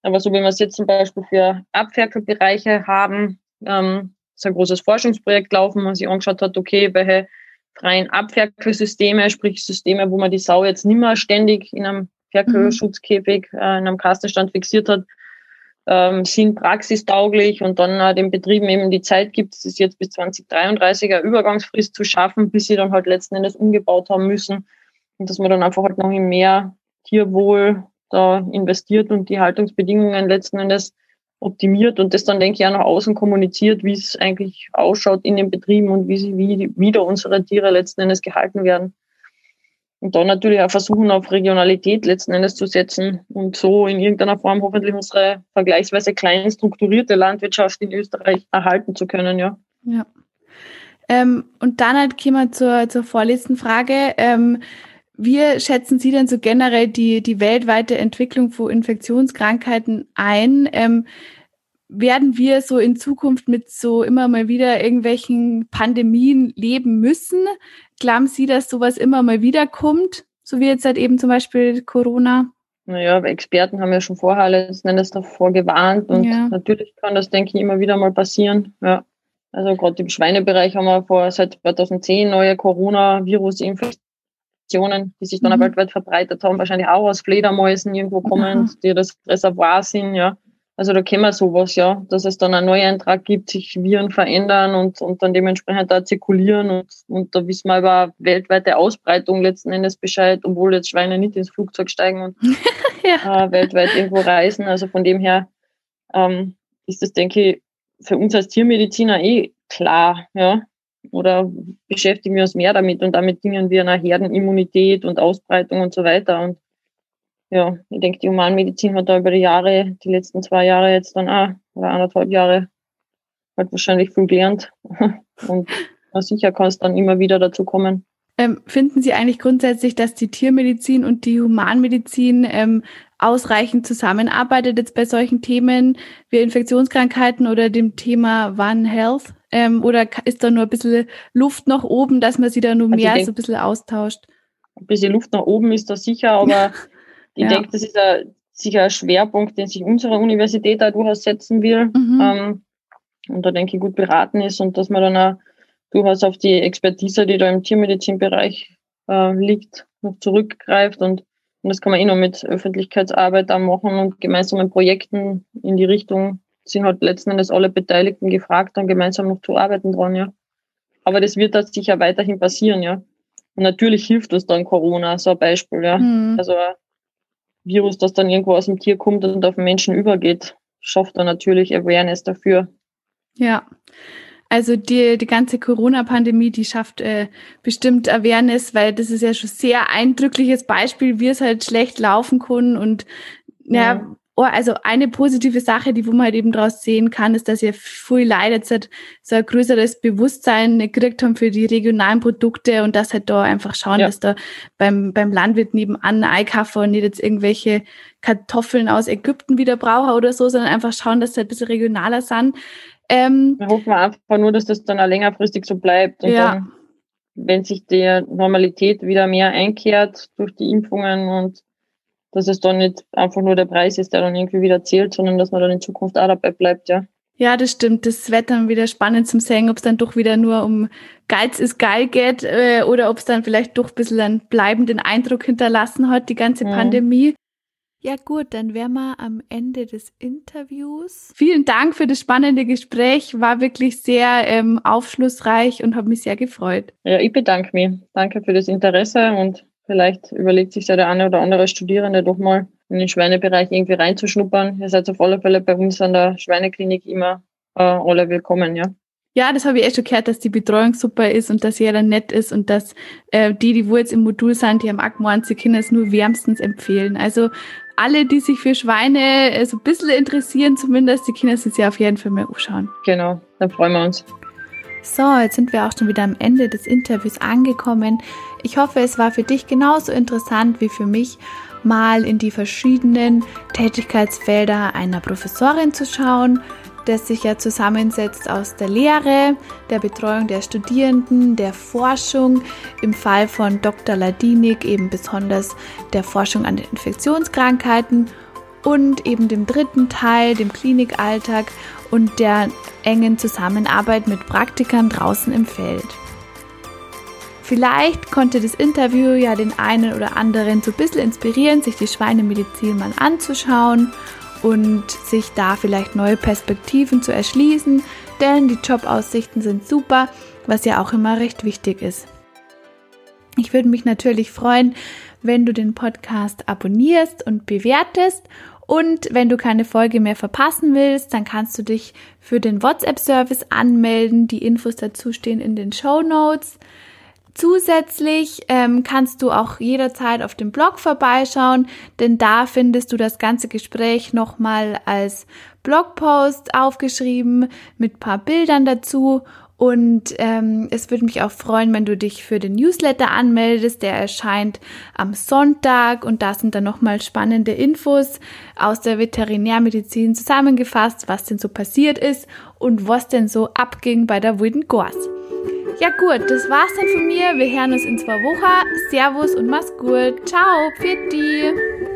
Aber so wie wir es jetzt zum Beispiel für Abferkelbereiche haben, ähm, ist ein großes Forschungsprojekt laufen, wo man sich angeschaut hat, okay, welche freien Abferkelsysteme, sprich Systeme, wo man die Sau jetzt nicht mehr ständig in einem Ferkelschutzkäfig, äh, in einem Kastenstand fixiert hat, ähm, sind praxistauglich und dann äh, den Betrieben eben die Zeit gibt, es ist jetzt bis 2033 eine Übergangsfrist zu schaffen, bis sie dann halt letzten Endes umgebaut haben müssen. Und dass man dann einfach halt noch in mehr Tierwohl da investiert und die Haltungsbedingungen letzten Endes optimiert und das dann, denke ich, auch nach außen kommuniziert, wie es eigentlich ausschaut in den Betrieben und wie sie wie wieder unsere Tiere letzten Endes gehalten werden. Und dann natürlich auch versuchen, auf Regionalität letzten Endes zu setzen und so in irgendeiner Form hoffentlich unsere vergleichsweise klein strukturierte Landwirtschaft in Österreich erhalten zu können, ja. Ja. Ähm, und dann halt kommen wir zur, zur vorletzten Frage. Ähm, wie schätzen Sie denn so generell die, die weltweite Entwicklung von Infektionskrankheiten ein? Ähm, werden wir so in Zukunft mit so immer mal wieder irgendwelchen Pandemien leben müssen? Glauben Sie, dass sowas immer mal wieder kommt? So wie jetzt halt eben zum Beispiel Corona? Naja, Experten haben ja schon vorher letzten Endes davor gewarnt und ja. natürlich kann das, denke ich, immer wieder mal passieren. Ja. Also gerade im Schweinebereich haben wir vor seit 2010 neue Coronavirus-Infektionen, die sich dann mhm. weltweit verbreitet haben, wahrscheinlich auch aus Fledermäusen irgendwo kommend, mhm. die das Reservoir sind, ja. Also da kennen wir sowas, ja, dass es dann einen Neueintrag gibt, sich Viren verändern und, und dann dementsprechend da zirkulieren und, und da wissen wir über weltweite Ausbreitung letzten Endes Bescheid, obwohl jetzt Schweine nicht ins Flugzeug steigen und ja. äh, weltweit irgendwo reisen. Also von dem her ähm, ist das, denke ich, für uns als Tiermediziner eh klar, ja. Oder beschäftigen wir uns mehr damit und damit dingen wir nach Herdenimmunität und Ausbreitung und so weiter. Und ja, ich denke, die Humanmedizin hat da über die Jahre, die letzten zwei Jahre jetzt dann auch, oder anderthalb Jahre, halt wahrscheinlich viel gelernt. Und sicher kann es dann immer wieder dazu kommen. Ähm, finden Sie eigentlich grundsätzlich, dass die Tiermedizin und die Humanmedizin ähm, ausreichend zusammenarbeitet jetzt bei solchen Themen wie Infektionskrankheiten oder dem Thema One Health? Ähm, oder ist da nur ein bisschen Luft nach oben, dass man sie da nur also mehr denk, so ein bisschen austauscht? Ein bisschen Luft nach oben ist da sicher, aber Ich ja. denke, das ist ein, sicher ein Schwerpunkt, den sich unsere Universität da durchaus setzen will. Mhm. Ähm, und da denke ich gut beraten ist und dass man dann auch durchaus auf die Expertise, die da im Tiermedizinbereich äh, liegt, noch zurückgreift und, und das kann man eh noch mit Öffentlichkeitsarbeit da machen und gemeinsamen Projekten in die Richtung sind halt letzten Endes alle Beteiligten gefragt, dann gemeinsam noch zu arbeiten dran, ja. Aber das wird da sicher weiterhin passieren, ja. Und natürlich hilft uns dann Corona, so ein Beispiel, ja. Mhm. Also Virus, das dann irgendwo aus dem Tier kommt und auf den Menschen übergeht, schafft er natürlich Awareness dafür. Ja. Also die, die ganze Corona-Pandemie, die schafft äh, bestimmt Awareness, weil das ist ja schon sehr eindrückliches Beispiel, wie es halt schlecht laufen kann und ja, ja Oh, also eine positive Sache, die wo man halt eben daraus sehen kann, ist, dass ihr viel Leute jetzt halt so ein größeres Bewusstsein gekriegt haben für die regionalen Produkte und dass halt da einfach schauen, ja. dass da beim, beim Landwirt nebenan einkaufen und nicht jetzt irgendwelche Kartoffeln aus Ägypten wieder brauchen oder so, sondern einfach schauen, dass sie halt ein bisschen regionaler sind. Ähm, wir hoffen einfach nur, dass das dann auch längerfristig so bleibt und ja. dann, wenn sich der Normalität wieder mehr einkehrt durch die Impfungen und dass es dann nicht einfach nur der Preis ist, der dann irgendwie wieder zählt, sondern dass man dann in Zukunft auch dabei bleibt, ja. Ja, das stimmt. Das wird dann wieder spannend zum sehen, ob es dann doch wieder nur um Geiz ist geil geht äh, oder ob es dann vielleicht doch ein bisschen einen bleibenden Eindruck hinterlassen hat, die ganze mhm. Pandemie. Ja gut, dann wären wir am Ende des Interviews. Vielen Dank für das spannende Gespräch, war wirklich sehr ähm, aufschlussreich und habe mich sehr gefreut. Ja, ich bedanke mich. Danke für das Interesse und Vielleicht überlegt sich ja der eine oder andere Studierende doch mal in den Schweinebereich irgendwie reinzuschnuppern. Ihr seid auf alle Fälle bei uns an der Schweineklinik immer äh, alle willkommen, ja. Ja, das habe ich echt schon gehört, dass die Betreuung super ist und dass jeder nett ist und dass äh, die, die wo jetzt im Modul sind, die am Akmoan sie Kinder es nur wärmstens empfehlen. Also alle, die sich für Schweine äh, so ein bisschen interessieren, zumindest, die Kinder sind ja auf jeden Fall mal anschauen. Genau, dann freuen wir uns. So, jetzt sind wir auch schon wieder am Ende des Interviews angekommen. Ich hoffe, es war für dich genauso interessant wie für mich, mal in die verschiedenen Tätigkeitsfelder einer Professorin zu schauen, das sich ja zusammensetzt aus der Lehre, der Betreuung der Studierenden, der Forschung, im Fall von Dr. Ladinik eben besonders der Forschung an den Infektionskrankheiten und eben dem dritten Teil, dem Klinikalltag und der engen Zusammenarbeit mit Praktikern draußen im Feld. Vielleicht konnte das Interview ja den einen oder anderen so ein bisschen inspirieren, sich die Schweinemedizin mal anzuschauen und sich da vielleicht neue Perspektiven zu erschließen, denn die Jobaussichten sind super, was ja auch immer recht wichtig ist. Ich würde mich natürlich freuen, wenn du den Podcast abonnierst und bewertest und wenn du keine Folge mehr verpassen willst, dann kannst du dich für den WhatsApp-Service anmelden. Die Infos dazu stehen in den Show Notes. Zusätzlich ähm, kannst du auch jederzeit auf dem Blog vorbeischauen, denn da findest du das ganze Gespräch nochmal als Blogpost aufgeschrieben mit paar Bildern dazu Und ähm, es würde mich auch freuen, wenn du dich für den Newsletter anmeldest. Der erscheint am Sonntag und da sind dann nochmal spannende Infos aus der Veterinärmedizin zusammengefasst, was denn so passiert ist und was denn so abging bei der Wilden Gors. Ja gut, das war's dann von mir. Wir hören uns in zwei Wochen. Servus und mach's gut. Ciao, Pfiat